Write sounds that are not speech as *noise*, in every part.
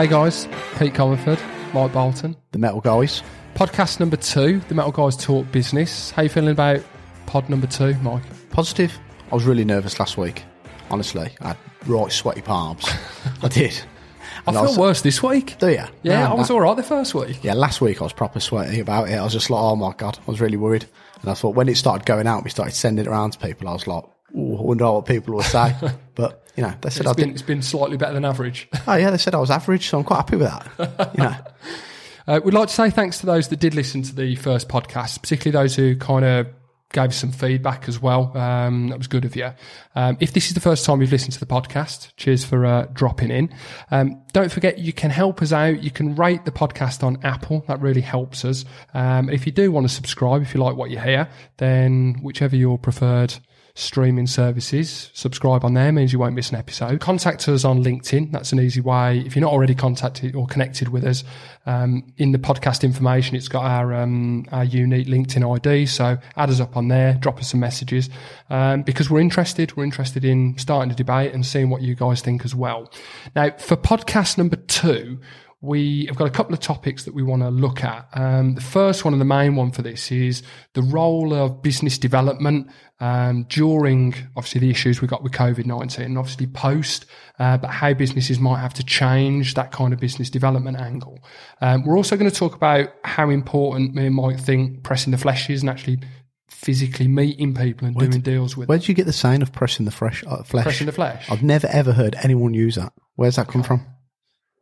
Hey guys, Pete Comerford, Mike Bolton. The Metal Guys. Podcast number two, the Metal Guys Talk Business. How you feeling about pod number two, Mike? Positive. I was really nervous last week. Honestly, I had right sweaty palms. I *laughs* did. I feel worse this week. Do you? Yeah, No, I was no. all right the first week. Yeah, last week I was proper sweaty about it. I was just like, oh my god, I was really worried. And I thought when it started going out, we started sending it around to people. I was like, Ooh, I wonder what people will say. *laughs* but you know, they said I It's been, it's been slightly better than average. *laughs* Oh yeah, they said I was average, so I'm quite happy with that. You know, *laughs* Uh, we'd like to say thanks to those that did listen to the first podcast, particularly those who kind of gave some feedback as well. Um, that was good of you. Um, if this is the first time you've listened to the podcast, cheers for uh, dropping in. Um, don't forget you can help us out. You can rate the podcast on Apple. That really helps us. Um, if you do want to subscribe, if you like what you hear, then whichever your preferred streaming services. Subscribe on there means you won't miss an episode. Contact us on LinkedIn. That's an easy way. If you're not already contacted or connected with us, um, in the podcast information, it's got our um, our unique LinkedIn ID. So add us up on there. Drop us some messages um, because we're interested. We're interested in starting a debate and seeing what you guys think as well. Now, for podcast number two we have got a couple of topics that we want to look at. Um, the first one and the main one for this is the role of business development um, during obviously the issues we got with COVID nineteen, and obviously post, uh, but how businesses might have to change that kind of business development angle. Um, we're also going to talk about how important me and Mike think pressing the flesh is and actually physically meeting people and doing deals with where did you get the saying of pressing the fresh uh, flesh? pressing the flesh. I've never ever heard anyone use that. Where's that come from?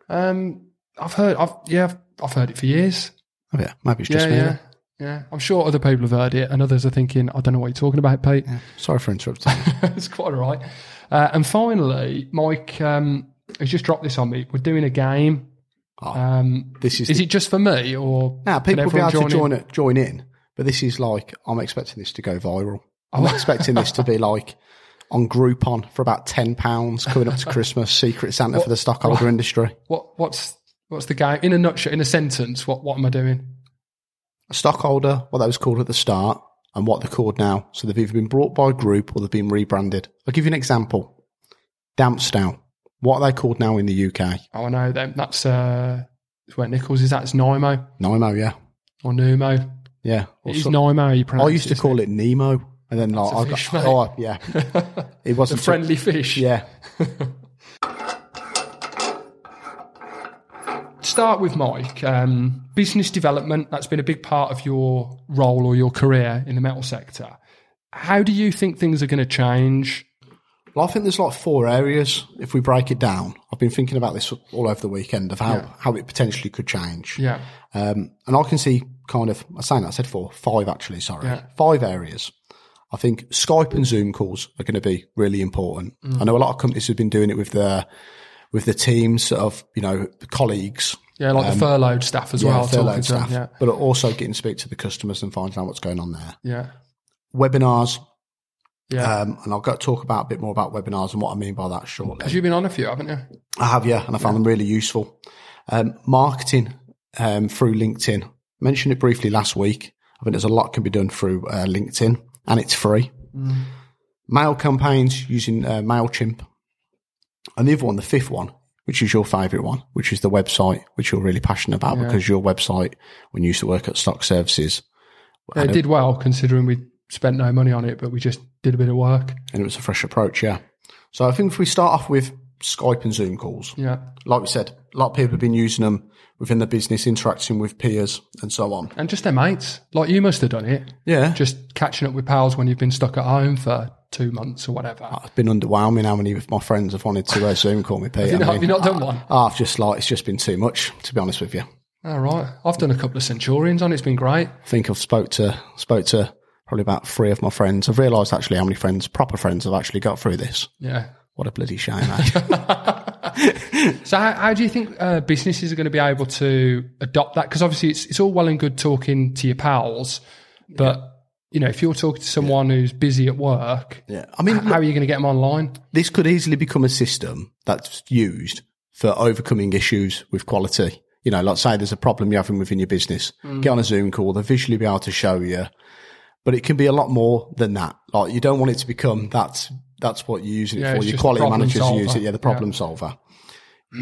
Um, I've heard, I've yeah, I've, heard it for years. Oh yeah, maybe it's just yeah, me. yeah, yeah. I'm sure other people have heard it, and others are thinking, "I don't know what you're talking about, Pete." Sorry for interrupting. *laughs* it's quite all right. Uh, and finally, Mike um, has just dropped this on me. We're doing a game. Oh, Um, this is is it just for me, or Now, people will be able everyone to join in? it, join in, but this is like I'm expecting this to go viral. I'm Oh. expecting this to be *laughs* like on Groupon for about ten pounds coming up to *laughs* Christmas. Secret Santa for the stockholder industry. What what's what's the game in a nutshell? In a sentence, what what am I doing? A stockholder, what that was called at the start, and what they're called now. So they've either been brought by a group or they've been rebranded. I'll give you an example. Damstahl. What are they called now in the UK? Oh, I know them. That's uh, where Nichols is. That's Nimo Nimo, yeah, or Numo. yeah. Or It some- Nimo. You I used to call it Nemo, and then like a I fish, got, mate. oh yeah, it *laughs* wasn't friendly fish. Yeah, *laughs* start with Mike. Um, business development, that's been a big part of your role or your career in the metal sector. How do you think things are going to change? Well, I think there's like four areas. If we break it down, I've been thinking about this all over the weekend of how, how it potentially could change. Yeah. Um, and I can see kind of, I'm saying that, I said four, five actually, sorry. Yeah. Five areas. I think Skype and Zoom calls are going to be really important. Mm. I know a lot of companies have been doing it with their, with the teams of, you know, colleagues. Yeah, like the furloughed staff as well. Um, furloughed to them, staff, but also getting to speak to the customers and finding out what's going on there. Yeah. Webinars, Yeah. Yeah. um, and I'll go talk about a bit more about webinars and what I mean by that shortly. Because you've been on a few, haven't you? I have, yeah, and I found them really useful. Um, marketing um, through LinkedIn. Mentioned it briefly last week. I think there's a lot can be done through uh, LinkedIn, and it's free. Mail campaigns using uh, Mailchimp, and the other one, the fifth one, which is your favourite one, which is the website, which you're really passionate about because your website, when you used to work at Stock Services, Yeah, it did well considering we spent no money on it, but we just did a bit of work. and it was a fresh approach, yeah. So I think if we start off with Skype and Zoom calls, Yeah. like we said, a lot of people have been using them within the business, interacting with peers and so on. And just their mates. Like you must have done it. Yeah. Just catching up with pals when you've been stuck at home for two months or whatever. It's been underwhelming how many of my friends have wanted to uh, Zoom call me, Pete. Have you, I not, mean, have you not done one? I've just like, it's just been too much, to be honest with you. All right. I've done a couple of Centurions on. It's been great. I think I've spoke to, spoke to probably about three of my friends. I've realised actually how many friends, proper friends, have actually got through this. Yeah. What a bloody shame, eh? *laughs* *laughs* So how, how do you think uh, businesses are going to be able to adopt that? Because obviously it's it's all well and good talking to your pals, but you know if you're talking to someone who's busy at work, yeah. I mean, how are you going to get them online? this could easily become a system that's used for overcoming issues with quality. You know, like say there's a problem you're having within your business, hmm. get on a Zoom call, they'll visually be able to show you. But it can be a lot more than that. Like you don't want it to become that's that's what you're using it Yeah, for. Your quality managers solver. use it, yeah, the problem solver.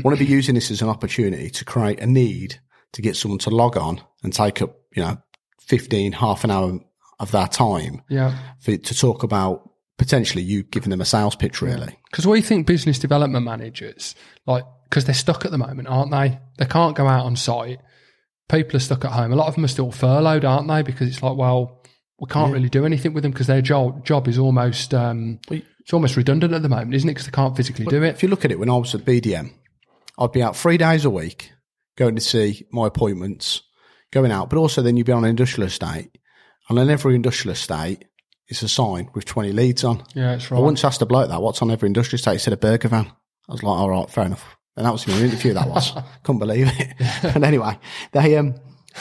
want to be using this as an opportunity to create a need to get someone to log on and take up, you know, 15, half an hour of their time Yeah. for, to talk about potentially you giving them a sales pitch, really. Because we think business development managers, like, because they're stuck at the moment, aren't they? They can't go out on site. People are stuck at home. A lot of them are still furloughed, aren't they? Because it's like, well, we can't really do anything with them because their job job is almost um, it's almost redundant at the moment, isn't it? Because they can't physically do it. If you look at it, when I was at BDM, I'd be out three days a week going to see my appointments, going out, but also then you'd be on an industrial estate. And on every industrial estate, it's a sign with 20 leads on. Yeah, it's right. I once asked a bloke that, what's on every industrial estate? He said a burger van. I was like, all right, fair enough. And that was in an interview, that was. *laughs* Couldn't believe it. and anyway, they, um,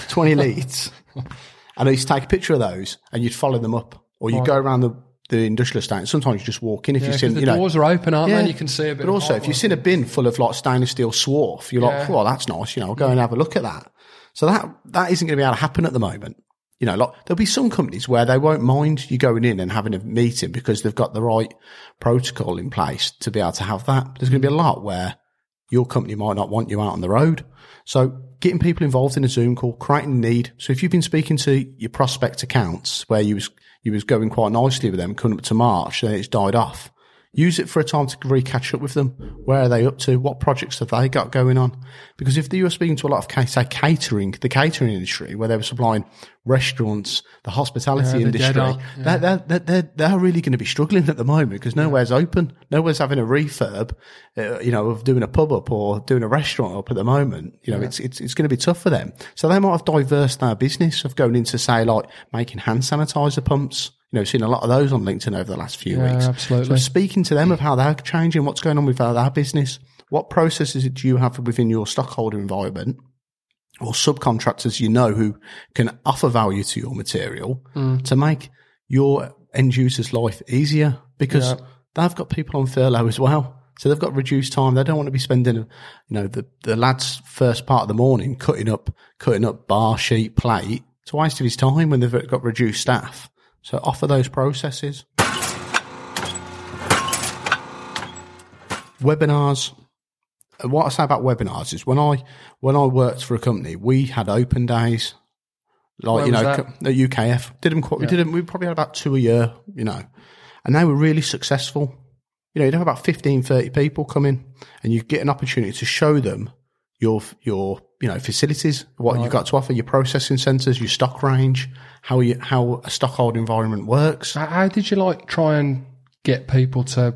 20 leads. *laughs* and I used to take a picture of those and you'd follow them up. Or you would go around the, the industrial estate. Sometimes you just walk in if Yeah, you've seen, the you know, doors are open, aren't they? Yeah. And you can see a bit. but also, if you've seen a bin full of like stainless steel swarf, you're like, Yeah. "Oh, that's nice." You know, go and have a look at that. So that that isn't going to be able to happen at the moment. You know, like there'll be some companies where they won't mind you going in and having a meeting because they've got the right protocol in place to be able to have that. There's going to be a mm. lot where your company might not want you out on the road. So getting people involved in a Zoom call, creating need. So if you've been speaking to your prospect accounts where you was you was going quite nicely with them coming up to March, then it's died off. Use it for a time to re catch up with them. Where are they up to? What projects have they got going on? Because if you were speaking to a lot of, say, catering, the catering industry, where they were supplying restaurants, the hospitality Yeah, industry, on, they're, they're, they're, they're, they're really going to be struggling at the moment because nowhere's open. Nowhere's having a refurb, uh, you know, of doing a pub up or doing a restaurant up at the moment. You know, it's, it's, it's going to be tough for them. So they might have diverse their business of going into, say, like making hand sanitizer pumps. You know, seen a lot of those on LinkedIn over the last few Yeah, weeks. absolutely. So speaking to them of how they're changing, what's going on with their business, what processes do you have within your stockholder environment or subcontractors you know who can offer value to your material Mm. to make your end user's life easier because Yeah. they've got people on furlough as well. So they've got reduced time. They don't want to be spending, you know, the, the lad's first part of the morning cutting up, cutting up bar sheet plate. It's a waste of his time when they've got reduced staff. So offer those processes. Webinars. And What I say about webinars is when I when I worked for a company, we had open days, like Where you know, that? co- UKF did them. Quite, We did them. We probably had about two a year, you know, and they were really successful. You know, you'd have about 15, 30 people come in, and you get an opportunity to show them your your you know facilities, what you've got to offer, your processing centres, your stock range, how you how a stockhold environment works. How- did you like try and get people to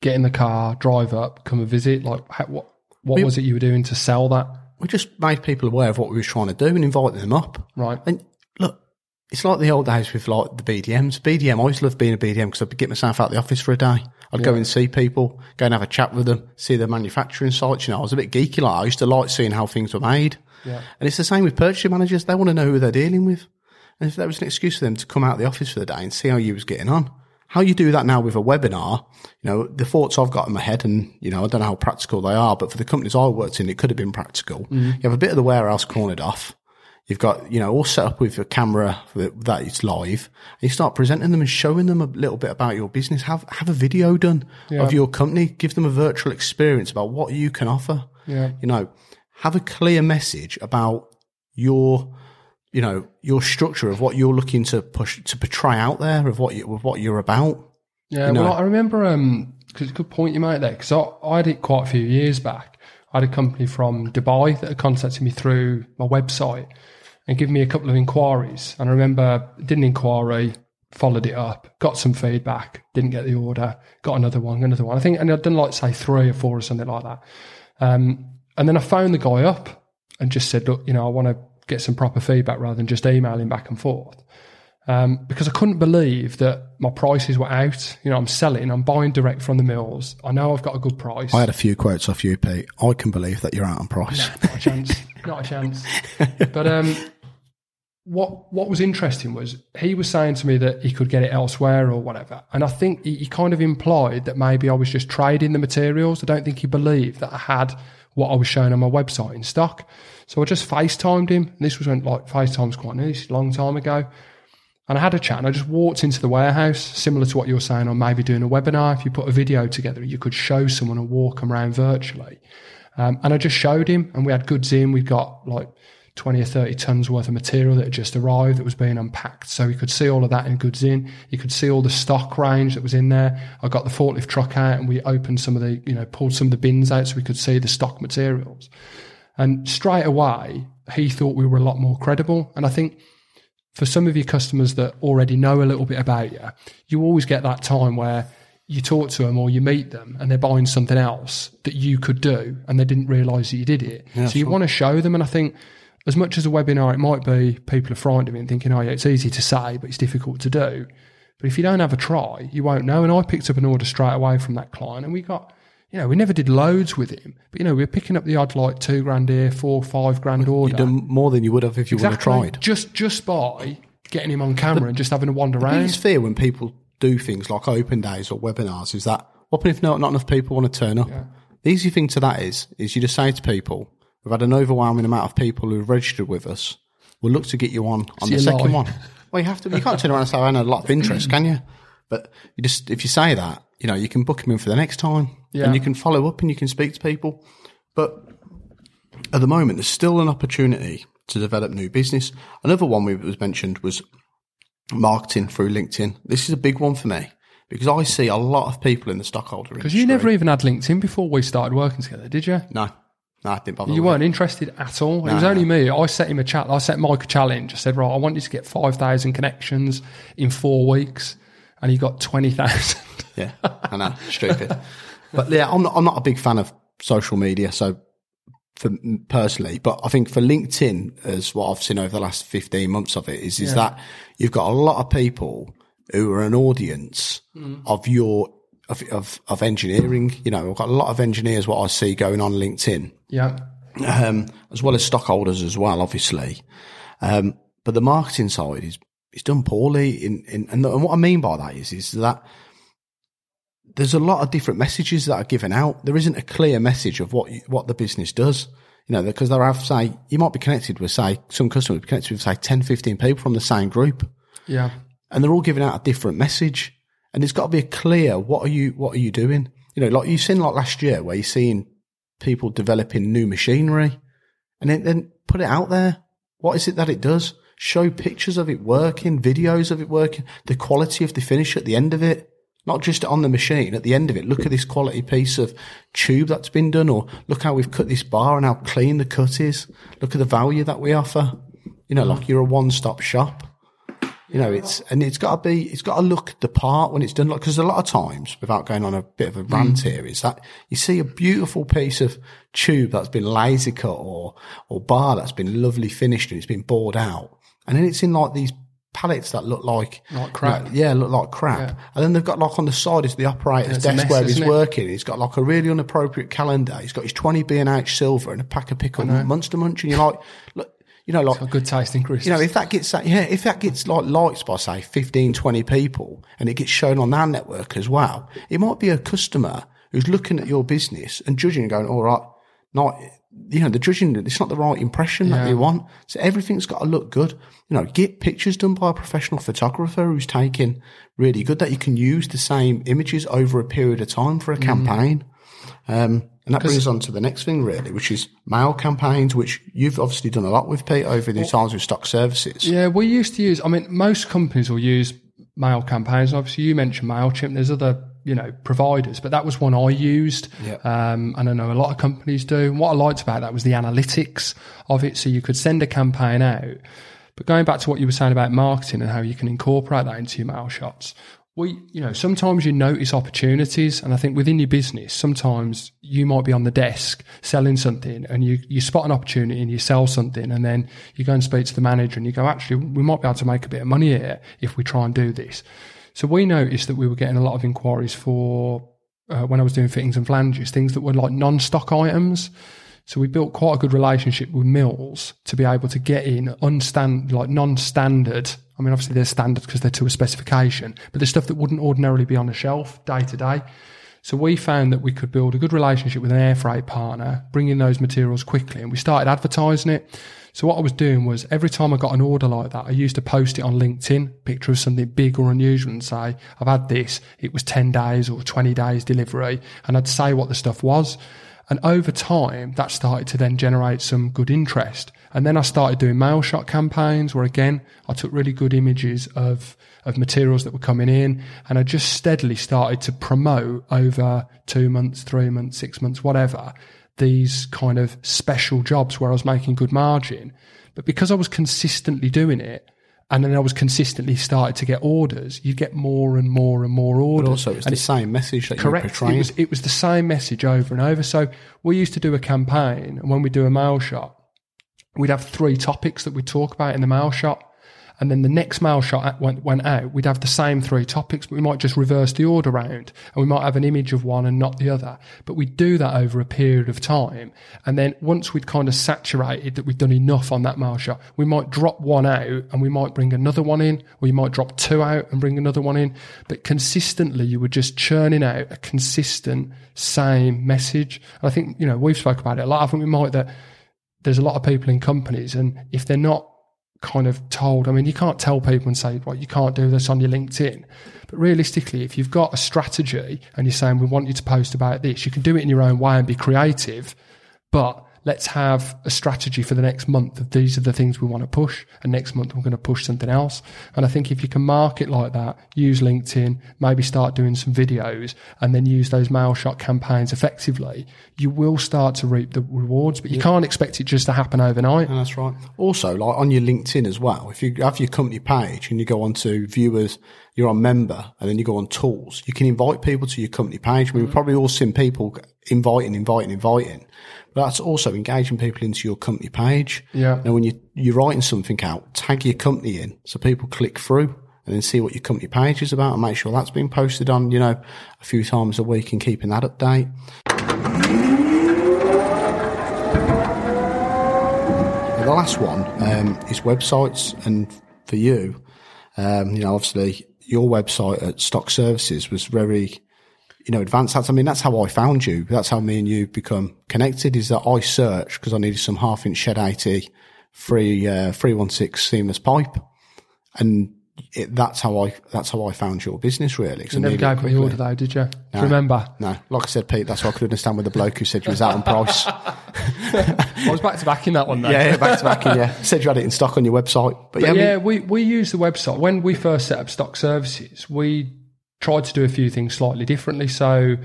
get in the car, drive up, come and visit? Like, how, what what was it you were doing to sell that? We just made people aware of what we were trying to do and invited them up. Right. And it's like the old days with like the BDMs. BDM, I always loved being a BDM because I'd get myself out of the office for a day. I'd go and see people, go and have a chat with them, see their manufacturing sites. You know, I was a bit geeky like I used to like seeing how things were made. Yeah. And it's the same with purchasing managers. They want to know who they're dealing with. And if there was an excuse for them to come out of the office for the day and see how you was getting on. How you do that now with a webinar, you know, the thoughts I've got in my head and, you know, I don't know how practical they are, but for the companies I worked in, it could have been practical. Mm-hmm. You have a bit of the warehouse cornered off. You've got, you know, all set up with a camera that that is live. And you start presenting them and showing them a little bit about your business. Have, have a video done of your company. Give them a virtual experience about what you can offer. Yeah. You know, have a clear message about your, you know, your structure of what you're looking to push, to portray out there of what you, of what you're about. Yeah, well, I remember um, cause good point you made there because I, I had it quite a few years back. I had a company from Dubai that had contacted me through my website and give me a couple of inquiries. And I remember did an inquiry, followed it up, got some feedback, didn't get the order, got another one, another one. I think, and I'd done like say three or four or something like that. Um, and then I phoned the guy up and just said, look, you know, I want to get some proper feedback rather than just emailing back and forth um, because I couldn't believe that my prices were out. You know, I'm selling, I'm buying direct from the mills. I know I've got a good price. I had a few quotes off you, Pete. I can believe that you're out on price. not a chance. Not a chance. *laughs* But um, what what was interesting was he was saying to me that he could get it elsewhere or whatever, and I think he, he kind of implied that maybe I was just trading the materials. I don't think he believed that I had what I was showing on my website in stock. So I just FaceTimed him. And this was when like FaceTime's quite new, a long time ago. And I had a chat and I just walked into the warehouse, similar to what you're saying on maybe doing a webinar. If you put a video together, you could show someone and walk them around virtually. Um, and I just showed him and we had goods in. We'd got like 20 or 30 tons worth of material that had just arrived that was being unpacked. So you could see all of that in goods in. You could see all the stock range that was in there. I got the forklift truck out and we opened some of the, you know, pulled some of the bins out so we could see the stock materials. And straight away, he thought we were a lot more credible. And I think for some of your customers that already know a little bit about you, you always get that time where you talk to them or you meet them and they're buying something else that you could do and they didn't realize that you did it. Yeah, so you sure. want to show them. And I think as much as a webinar, it might be people are frightened of it and thinking, oh, yeah, it's easy to say, but it's difficult to do. But if you don't have a try, you won't know. And I picked up an order straight away from that client and we got, you know, we never did loads with him, but you know, we were picking up the odd like two grand here, four, five grand order. You've done more than you would have if you would have tried. Just just by getting him on camera and just having a wander The around. biggest fear when people do things like open days or webinars is that what if not, not enough people want to turn up? The easy thing to that is is you just say to people, we've had an overwhelming amount of people who've registered with us. We'll look to get you on on the second lie. one. Well, you have to. You can't turn around and say I had a lot of interest, can you? But you just if you say that, you know, you can book them in for the next time, Yeah. and you can follow up and you can speak to people. But at the moment, there's still an opportunity to develop new business. Another one we was mentioned was marketing through LinkedIn. This is a big one for me because I see a lot of people in the stockholder industry. Because you never even had LinkedIn before we started working together, did you? no, no, I didn't bother. You weren't interested at all. it was only me. I set him a chat. I set Mike a challenge. I said, right, I want you to get 5,000 connections in four weeks. And he got 20,000. it. Yeah, *laughs* I know, stupid. But yeah, I'm not, I'm not a big fan of social media. So for personally, but I think for LinkedIn, as what I've seen over the last 15 months of it is, is that you've got a lot of people who are an audience mm. of your, of, of, of engineering. You know, I've got a lot of engineers, what I see going on LinkedIn. yeah. um, as well as stockholders as well, obviously. Um, but the marketing side is is done poorly. In, in and, and what I mean by that is is that there's a lot of different messages that are given out. There isn't a clear message of what you, what the business does. You know, because there have say you might be connected with say some customers connected with say 10, 15 people from the same group Yeah. and they're all giving out a different message. And it's got to be clear what are you what are you doing? You know, like you've seen like last year where you're seeing people developing new machinery and then, then put it out there. What is it that it does? Show pictures of it working, videos of it working, the quality of the finish at the end of it. Not just on the machine, at the end of it, look at this quality piece of tube that's been done, or look how we've cut this bar and how clean the cut is. Look at the value that we offer. You know, like you're a one-stop shop. You know, it's and it's got to be, it's got to look the part when it's done. Like, because a lot of times, without going on a bit of a rant mm. here, is that you see a beautiful piece of tube that's been laser cut or or bar that's been lovely finished and it's been bored out, and then it's in like these pallets that look like Like crap. yeah, look like crap. And then they've got like on the side is the operator's desk mess, where he's it? working. He's got like a really inappropriate calendar. He's got his twenty B and H silver and a pack of pickle monster munch, and you're like, look, you know, like a good taste in crisps. you know, if that gets that, yeah, if that gets like likes by say 15, 20 people and it gets shown on our network as well, it might be a customer who's looking at your business and judging and going, all right, not, you know, the judging, it's not the right impression that they want. So everything's got to look good. You know, get pictures done by a professional photographer who's taking really good that you can use the same images over a period of time for a campaign. Um, and that brings us on to the next thing, really, which is mail campaigns, which you've obviously done a lot with, Pete, over the times with stock services. Yeah, we used to use. I mean, most companies will use mail campaigns. Obviously, you mentioned Mailchimp. There's other, you know, providers, but that was one I used. Yeah. Um, and I know a lot of companies do. And what I liked about that was the analytics of it. So you could send a campaign out. But going back to what you were saying about marketing and how you can incorporate that into your mail shots, we, you know, sometimes you notice opportunities, and I think within your business, sometimes you might be on the desk selling something, and you you spot an opportunity and you sell something, and then you go and speak to the manager, and you go, actually, we might be able to make a bit of money here if we try and do this. So we noticed that we were getting a lot of inquiries for uh, when I was doing fittings and flanges, things that were like non-stock items. So we built quite a good relationship with mills to be able to get in unstand like non-standard. I mean, obviously they're standard because they're to a specification, but the stuff that wouldn't ordinarily be on the shelf day to day. So we found that we could build a good relationship with an air freight partner, bring in those materials quickly, and we started advertising it. So what I was doing was every time I got an order like that, I used to post it on LinkedIn, picture of something big or unusual and say, I've had this. It was 10 days or 20 days delivery. And I'd say what the stuff was. And over time, that started to then generate some good interest. And then I started doing mail shot campaigns where again, I took really good images of, of materials that were coming in and I just steadily started to promote over two months, three months, six months, whatever, these kind of special jobs where I was making good margin. But because I was consistently doing it, and then I was consistently started to get orders. You get more and more and more orders. But also, it's and the same message that correct. you're portraying. It was it was the same message over and over. So we used to do a campaign, and when we do a mail shot, we'd have three topics that we'd talk about in the mail shot. And then the next mail shot went, went out, we'd have the same three topics, but we might just reverse the order round and we might have an image of one and not the other. But we'd do that over a period of time. And then once we'd kind of saturated that we'd done enough on that mail shot, we might drop one out and we might bring another one in, or you might drop two out and bring another one in. But consistently, you were just churning out a consistent same message. And I think, you know, we've spoke about it a lot. I think we might that there's a lot of people in companies and if they're not kind of told. I mean, you can't tell people and say, well, you can't do this on your LinkedIn. But realistically, if you've got a strategy and you're saying, we want you to post about this, you can do it in your own way and be creative. But let's have a strategy for the next month of these are the things we want to push. And next month, we're going to push something else. And I think if you can market like that, use LinkedIn, maybe start doing some videos and then use those mail shot campaigns effectively, you will start to reap the rewards, but you can't expect it just to happen overnight. And that's right. Also, like on your LinkedIn as well, if you have your company page and you go on to viewers, you're on member and then you go on tools, you can invite people to your company page. I mean, we've mm. probably all seen people inviting, inviting, inviting. But that's also engaging people into your company page. Yeah. Now, when you, you're writing something out, tag your company in so people click through and then see what your company page is about and make sure that's being posted on, you know, a few times a week and keeping that update. The last one um, is websites, and for you, um, you know, obviously your website at Stock Services was very, you know, advanced. That's, I mean, that's how I found you. That's how me and you become connected. Is that I searched because I needed some half inch shed eighty three uh, three one six seamless pipe, and it, that's how I that's how I found your business really. You never gave me the order though, did you? Do you remember? No, like I said, Pete, that's why I could understand with the bloke who said you was out on price. *laughs* I was back to back in that one though. yeah, yeah, back to back. and Yeah, said you had it in stock on your website, but, yeah, I mean, yeah, we, we use the website. When we first set up stock services, we tried to do a few things slightly differently. So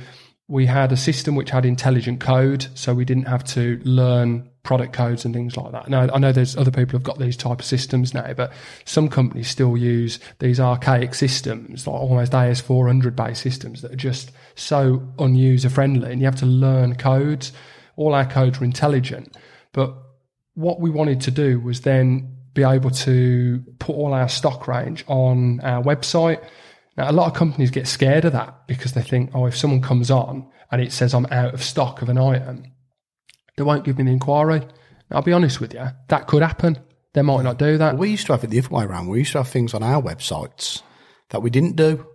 we had a system which had intelligent code, so we didn't have to learn product codes and things like that. Now, I know there's other people who've got these type of systems now, but some companies still use these archaic systems, like almost AS400 based systems that are just so unuser friendly and you have to learn codes. All our codes were intelligent, but what we wanted to do was then be able to put all our stock range on our website. Now, a lot of companies get scared of that because they think, oh, if someone comes on and it says I'm out of stock of an item, they won't give me the inquiry. Now, I'll be honest with you, that could happen. They might not do that. We used to have it the other way around. We used to have things on our websites that we didn't do.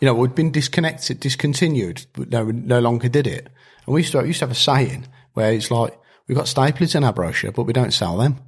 You know, we'd been disconnected, discontinued, but no, no longer did it. And we used to, used to have a saying where it's like, we've got staplers in our brochure, but we don't sell them.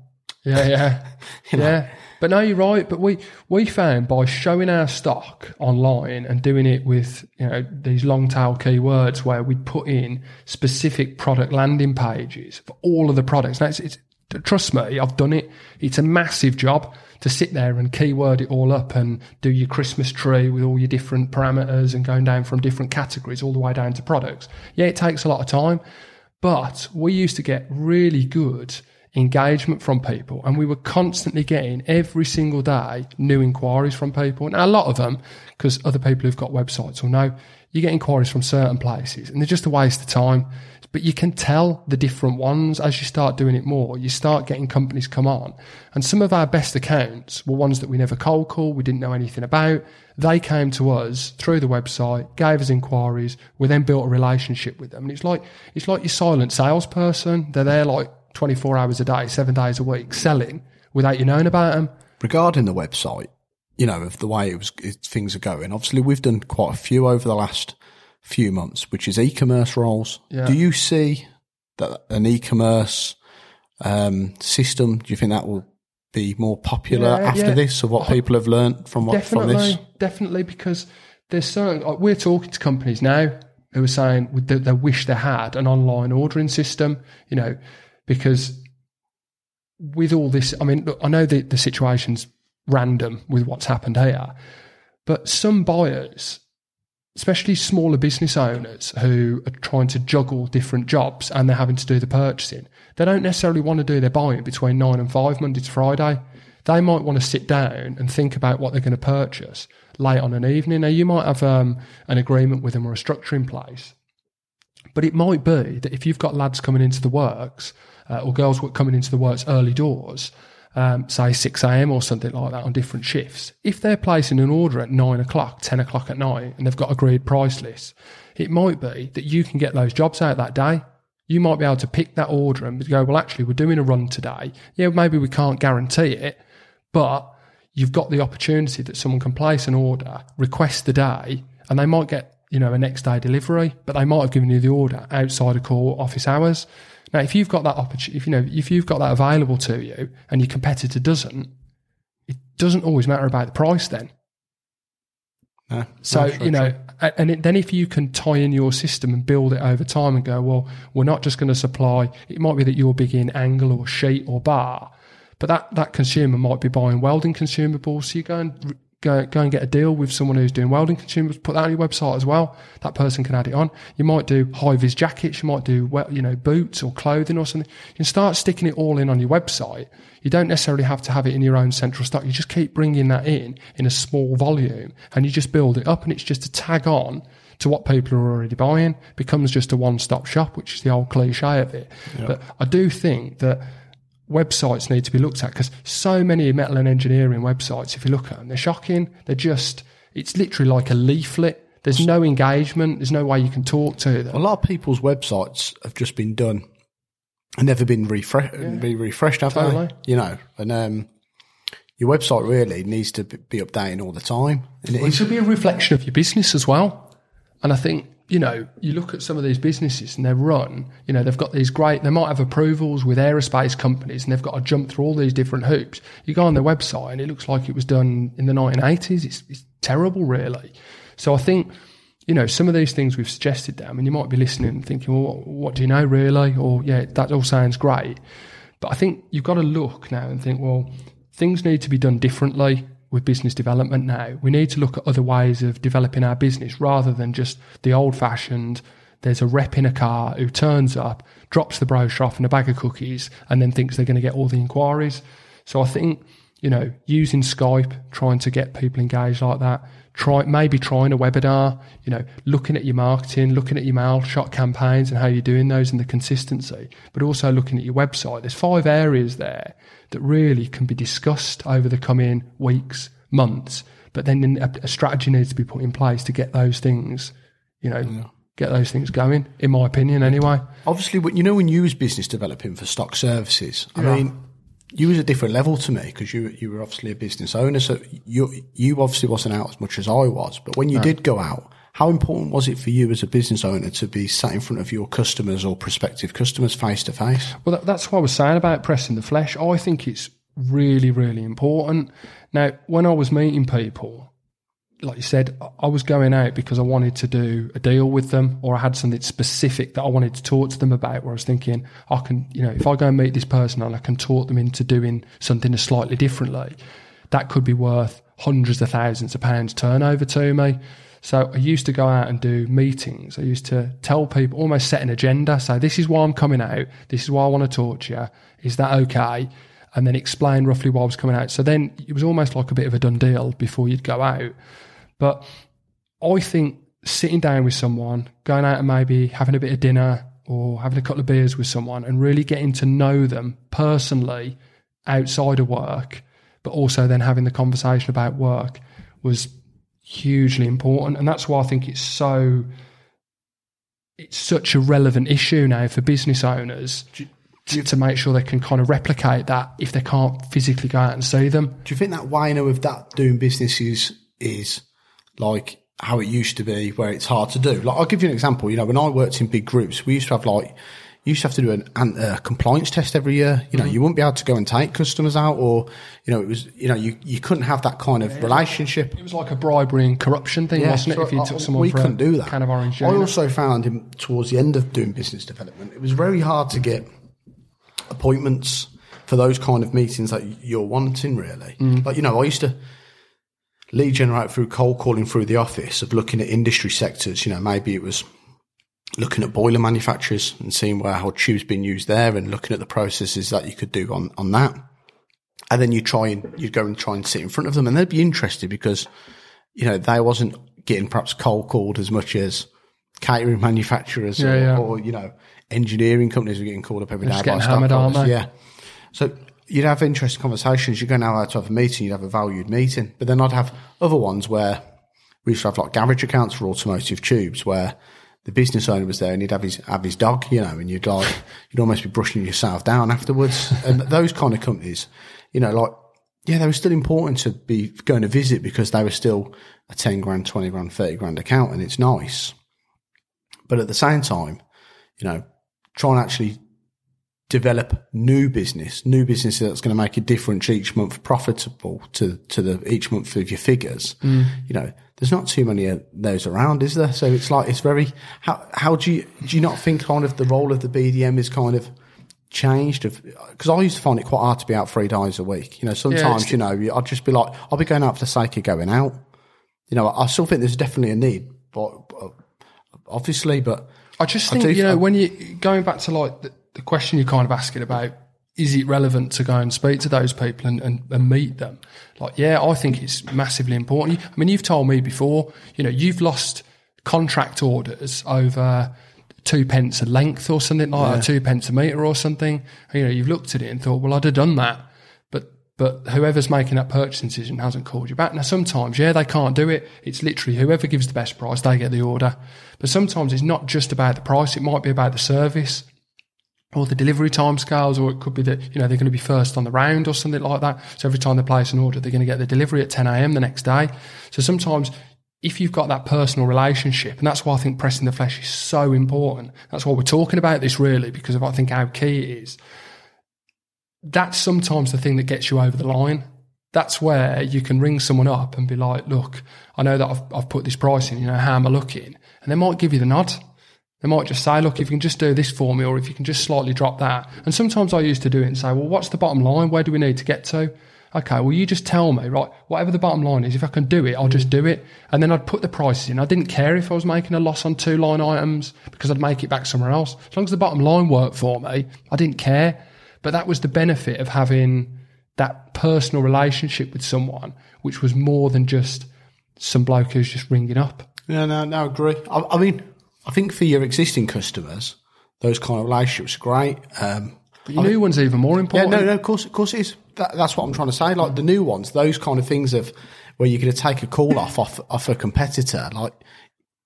Yeah, yeah, *laughs* yeah. But no, you're right. But we we found by showing our stock online and doing it with you know these long tail keywords where we put in specific product landing pages for all of the products. Now, it's, it's trust me, I've done it. It's a massive job to sit there and keyword it all up and do your Christmas tree with all your different parameters and going down from different categories all the way down to products. Yeah, it takes a lot of time, but we used to get really good engagement from people. And we were constantly getting every single day new inquiries from people. And a lot of them because other people who've got websites will know you get inquiries from certain places and they're just a waste of time. But you can tell the different ones as you start doing it more. You start getting companies come on. And some of our best accounts were ones that we never cold call we didn't know anything about. They came to us through the website gave us inquiries. We then built a relationship with them. And it's like it's like your silent salesperson. They're there like 24 hours a day, seven days a week, selling without you knowing about them. Regarding the website, you know, of the way it was, it, things are going, obviously we've done quite a few over the last few months, which is e-commerce roles. Yeah. Do you see that an e-commerce um, system? Do you think that will be more popular Yeah, after yeah. this, or what people have learned from what from this? definitely, because there's certain. like, We're talking to companies now who are saying that they wish they had an online ordering system. You know, because with all this, I mean, look, I know the the situation's random with what's happened here, but some buyers. Especially smaller business owners who are trying to juggle different jobs and they're having to do the purchasing. They don't necessarily want to do their buying between nine and five, Monday to Friday they might want to sit down and think about what they're going to purchase late on an evening. Now, you might have um, an agreement with them or a structure in place, but it might be that if you've got lads coming into the works uh, or girls were coming into the works early doors, um, say 6 a.m. or something like that on different shifts, if they're placing an order at 9 o'clock, 10 o'clock at night, and they've got agreed price lists, it might be that you can get those jobs out that day you might be able to pick that order and go, well, actually, we're doing a run today. Yeah, maybe we can't guarantee it, but you've got the opportunity that someone can place an order, request the day, and they might get, you know, a next day delivery, but they might have given you the order outside of core office hours. Now, if you've got that opportunity, if you know, if you've got that available to you and your competitor doesn't, it doesn't always matter about the price then. No, So, no, true, you know, a- and it, then if you can tie in your system and build it over time and go, well, we're not just going to supply, it might be that you're big in angle or sheet or bar, but that, that consumer might be buying welding consumables. So you go and go, go and get a deal with someone who's doing welding consumables, put that on your website as well. That person can add it on. You might do high vis jackets. You might do, well, you know, boots or clothing or something. You can start sticking it all in on your website. You don't necessarily have to have it in your own central stock. You just keep bringing that in in a small volume and you just build it up and it's just a tag on to what people are already buying becomes just a one-stop shop, which is the old cliche of it. But I do think that websites need to be looked at because so many metal and engineering websites, if you look at them, they're shocking. They're just, it's literally like a leaflet. There's no engagement. There's no way you can talk to them. A lot of people's websites have just been done and never been refre- be refreshed, have Totally. they? You know, and um, your website really needs to be updating all the time. And it It should be a reflection of your business as well. And I think, you know, you look at some of these businesses and they're run, you know, they've got these great, they might have approvals with aerospace companies and they've got to jump through all these different hoops. You go on their website and it looks like it was done in the 1980s. It's, it's terrible, really. So I think, you know, some of these things we've suggested them and you might be listening and thinking, well, what, what do you know really? Or, yeah, that all sounds great. But I think you've got to look now and think, well, things need to be done differently with business development now. We need to look at other ways of developing our business rather than just the old fashioned. There's a rep in a car who turns up, drops the brochure off in a bag of cookies, and then thinks they're going to get all the inquiries. So I think, you know, using Skype, trying to get people engaged like that, try maybe trying a webinar, you know, looking at your marketing, looking at your mail shot campaigns and how you're doing those and the consistency, but also looking at your website. There's five areas there that really can be discussed over the coming weeks, months, but then a, a strategy needs to be put in place to get those things, you know, get those things going, in my opinion, anyway. obviously, when, you know, when you was business developing for stock services, I mean, you was a different level to me because you you were obviously a business owner, so you you obviously wasn't out as much as I was. But when you did go out, how important was it for you as a business owner to be sat in front of your customers or prospective customers face to face? Well, that, that's what I was saying about pressing the flesh. I think it's really, really important. Now, when I was meeting people, like you said, I- was going out because I wanted to do a deal with them or I had something specific that I wanted to talk to them about where I was thinking, I can, you know, if I go and meet this person and I can talk them into doing something slightly differently, that could be worth hundreds of thousands of pounds turnover to me. So I used to go out and do meetings. I used to tell people, almost set an agenda. So this is why I'm coming out. This is why I want to talk to you. Is that okay? And then explain roughly why I was coming out. So then it was almost like a bit of a done deal before you'd go out. But I think sitting down with someone, going out and maybe having a bit of dinner or having a couple of beers with someone and really getting to know them personally outside of work, but also then having the conversation about work was hugely important. And that's why I think it's so it's such a relevant issue now for business owners to, to make sure they can kind of replicate that if they can't physically go out and see them. Do you think that now of that doing business is is like how it used to be, where it's hard to do. Like I'll give you an example. You know, when I worked in big groups, we used to have like you used to have to do an, an uh, compliance test every year. You know, Mm-hmm. you wouldn't be able to go and take customers out, or you know, it was you know you you couldn't have that kind of relationship. It was like a bribery and corruption thing, wasn't it? so If you I- took someone we couldn't do that. Kind of orange I also found him towards the end of doing business development, it was very hard to get appointments for those kind of meetings that you're wanting. Really, Mm. like you know, I used to lead generate through cold calling through the office of looking at industry sectors. You know, maybe it was looking at boiler manufacturers and seeing where how tube's been used there, and looking at the processes that you could do on on that. And then you try and you'd go and try and sit in front of them, and they'd be interested because you know they wasn't getting perhaps cold called as much as catering *laughs* manufacturers Yeah, or, yeah. or you know engineering companies were getting called up every day just by hammered, aren't stockholders. they? Yeah. So you'd have interesting conversations. You'd go now out to have a meeting, you'd have a valued meeting. But then I'd have other ones where we used to have like garage accounts for automotive tubes where the business owner was there and he'd have his have his dog, you know, and you'd like you'd almost be brushing yourself down afterwards. *laughs* and those kind of companies, you know, like yeah, they were still important to be going to visit because they were still a ten grand, twenty grand, thirty grand account, and it's nice. But at the same time, you know, try and actually develop new business, new business that's going to make a difference each month, profitable to to the each month of your figures. Mm. You know, there's not too many of those around, is there? So it's like it's very. How how do you do you not think kind of the role of the BDM is kind of changed? Of because I used to find it quite hard to be out three days a week. You know, sometimes it's- you know I'd just be like I'll be going out for the sake of going out. You know, I still think there's definitely a need, but, but obviously, but I just I think do- you know I- when you going back to like the, the question you're kind of asking about is it relevant to go and speak to those people and, and, and meet them? Like, yeah, I think it's massively important. I mean, you've told me before, you know, you've lost contract orders over two pence a length or something like that, two pence a meter or something. You know, you've looked at it and thought, well, I'd have done that. But but whoever's making that purchasing decision hasn't called you back. Now, sometimes, yeah, they can't do it. It's literally whoever gives the best price, they get the order. But sometimes it's not just about the price. It might be about the service or the delivery timescales, or it could be that, you know, they're going to be first on the round or something like that. So every time they place an order, they're going to get the delivery at 10 a.m. the next day. So sometimes if you've got that personal relationship, and that's why I think pressing the flesh is so important. That's why we're talking about this really, because of I think how key it is that's sometimes the thing that gets you over the line. That's where you can ring someone up and be like, look, I know that I've, I've put this price in, you know, how am I looking? And they might give you the nod. They might just say, look, if you can just do this for me, or if you can just slightly drop that. And sometimes I used to do it and say, well, what's the bottom line? Where do we need to get to? Okay, well, you just tell me, right? Whatever the bottom line is, if I can do it, I'll just do it. And then I'd put the prices in. I didn't care if I was making a loss on two line items because I'd make it back somewhere else. As long as the bottom line worked for me, I didn't care. But that was the benefit of having that personal relationship with someone, which was more than just some bloke who's just ringing up. Yeah, no, no, I agree. I, I mean, I think for your existing customers, those kind of relationships are great. Um, But your new one's are even more important. yeah, no, no, of course, of course it is. That, that's what I'm trying to say. Like the new ones, those kind of things of where you're going to take a call off off off a competitor. Like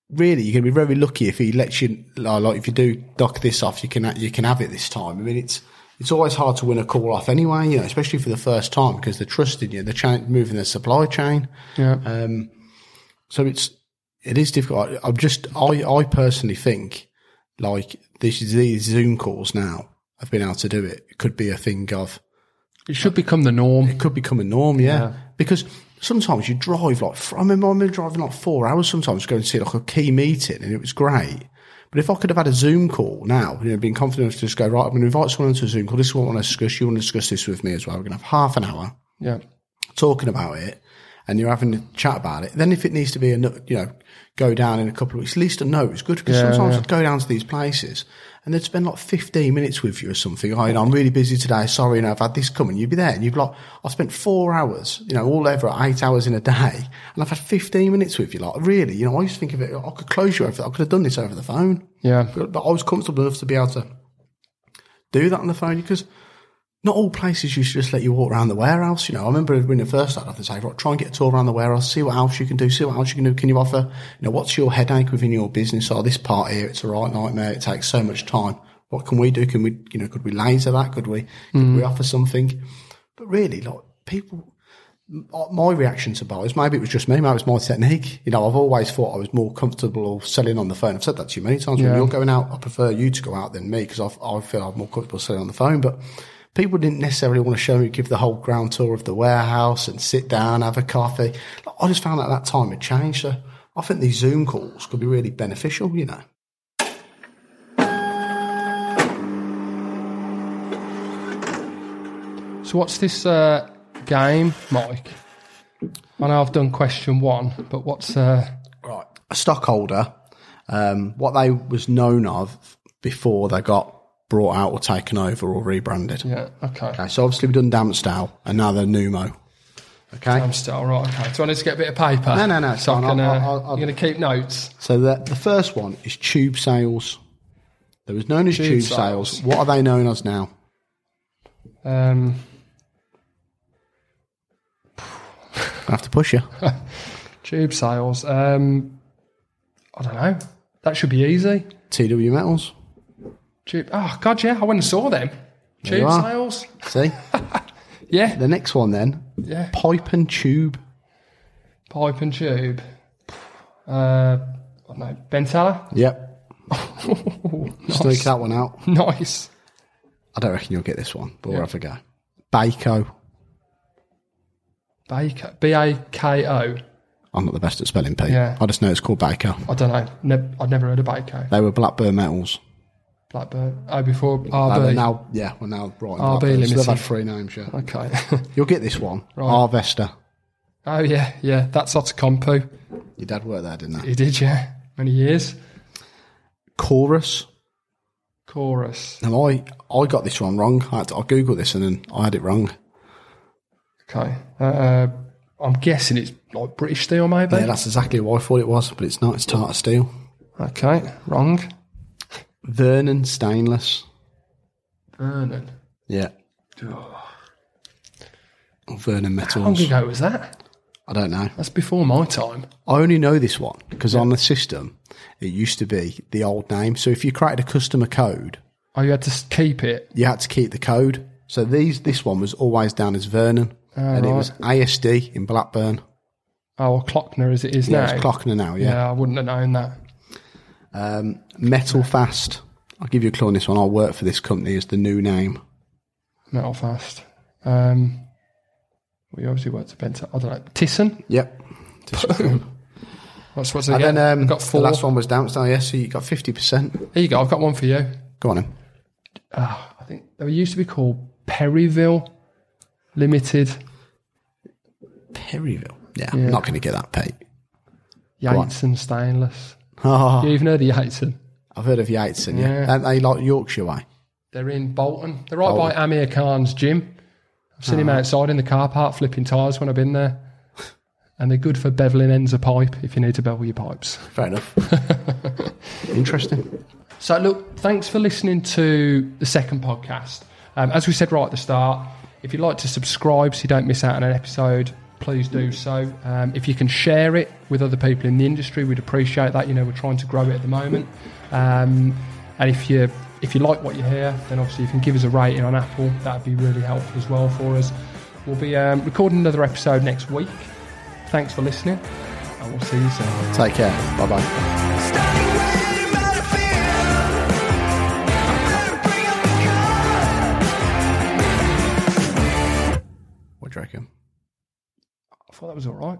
really, you're going to be very lucky if he lets you. Like, if you do dock this off, you can you can have it this time. I mean, it's it's always hard to win a call off anyway. You know, especially for the first time because they're trusting you. They're moving the supply chain. Yeah. Um, so it's it is difficult. I- I'm just I I personally think like this these Zoom calls now have been able to do it. It could be a thing of It should become the norm. it could become a norm, yeah. Because sometimes you drive like I remember I remember driving like four hours sometimes going to go and see like a key meeting, and it was great. But if I could have had a Zoom call now, you know, being confident enough to just go right, I'm going to invite someone to a Zoom call. This is what I want to discuss. You want to discuss this with me as well. We're going to have half an hour Yeah. talking about it and you're having a chat about it, then if it needs to be a, you know, go down in a couple of weeks, at least a note is good because Yeah, sometimes yeah. I'd go down to these places and they'd spend like 15 minutes with you or something. Oh, you know, I'm really busy today. Sorry, you know, I've had this coming. You'd be there and you'd be like, I spent four hours, you know, all over eight hours in a day and I've had 15 minutes with you. Like, really, you know, I used to think of it, I could close you over, I could have done this over the phone. Yeah. But, but I was comfortable enough to be able to do that on the phone because not all places used to just let you walk around the warehouse. You know, I remember when it first started, off, they say, right, try and get a tour around the warehouse, see what else you can do, see what else you can do. Can you offer, you know, what's your headache within your business? Oh, this part here, it's a right nightmare. It takes so much time. What can we do? Can we, you know, could we laser that? Could we, could we mm. offer something? But really, like people, my reaction to buyers, maybe it was just me, maybe it was my technique. You know, I've always thought I was more comfortable selling on the phone. I've said that to you many times. When you're going out, I prefer you to go out than me because I feel I'm more comfortable selling on the phone. But people didn't necessarily want to show me, give the whole ground tour of the warehouse and sit down, have a coffee. I just found at that time it changed. So I think these Zoom calls could be really beneficial, you know. So what's this uh, game, Mike? I know I've done question one, but what's uh, Right. A stockholder, um, what they was known of before they got brought out or taken over or rebranded. yeah? Okay, Okay, so obviously we've done now they're Numo. Okay. I'm still right. Okay, do I need to get a bit of paper? No, no, no, So I fine. can, I'll- uh, I'll- I'll- you're going to keep notes. So the, the first one is tube sales. They was known as Tube tube, sales. sales. What are they known as now? Um, I have to push you. *laughs* tube sales. Um, I don't know. That should be easy. TW Metals. Tube. Oh God, yeah. I went and saw them. you Tube are. sales. See? *laughs* Yeah, the next one then, yeah. pipe and tube. Pipe and tube. Uh, I don't know. Benteler. Yep. *laughs* Sneak that one out. nice. I don't reckon you'll get this one, but we'll have a go. Baco. Baker. B A K O. I'm not the best at spelling P. Yeah. I just know it's called Baco. I don't know. Ne- I'd never heard of Baker. They were Blackburn Metals. Blackbird. Oh, before Uh, they're now, yeah, we're now right. RB Blackburn. So they've Limited. had three names, yeah. Okay. *laughs* You'll get this one. Avesta. oh yeah, yeah. That's Outokumpu. Your dad worked there, didn't they? He did, yeah. Many years. Corus. Corus. Now I I got this one wrong. I, had to, I googled this and then I had it wrong. Okay. Uh, I'm guessing it's like British Steel, maybe. Yeah, that's exactly what I thought it was, but it's not. It's Tata Steel. okay. Wrong. Vernon Stainless. Vernon. Yeah. Vernon Metals. How long ago was that? I don't know. That's before my time. I only know this one because on the system it used to be the old name. So if you created a customer code, Oh, you had to keep it. you had to keep the code. So these this one was always down as Vernon, ah, and it was ASD in Blackburn. Oh, well, Klöckner as it is Yeah, now. it's Klöckner now. Yeah. Yeah, I wouldn't have known that. Metal Fast. I'll give you a clue on this one. I'll work for this company as the new name. Metal fast. Um, we obviously worked at Benta. I don't know. Thyssen. Yep. *laughs* What's what's it And again? then um, got the four. last one was Damstahl. Yes, so you got fifty percent. Here you go. I've got one for you. Go on, then. Ah, I think they used to be called Perryville Limited. Perryville. Yeah, I'm not going to get that, Pete. on. Yates and Stainless. Oh, You even heard of Yateson? I've heard of Yateson. Yeah, Yeah. Aren't they like Yorkshire way? They're in Bolton. They're right by Amir Khan's gym. I've seen him outside in the car park flipping tyres when I've been there. And they're good for beveling ends of pipe if you need to bevel your pipes. Fair enough. *laughs* Interesting. So, look, thanks for listening to the second podcast. Um, as we said right at the start, if you'd like to subscribe so you don't miss out on an episode, please do so. Um, if you can share it with other people in the industry, we'd appreciate that. You know, we're trying to grow it at the moment. Um, and if you if you like what you hear, then obviously you can give us a rating on Apple. That'd be really helpful as well for us. We'll be um, recording another episode next week. Thanks for listening, and we'll see you soon. Take care. Bye bye. What do you reckon? Thought that was all right.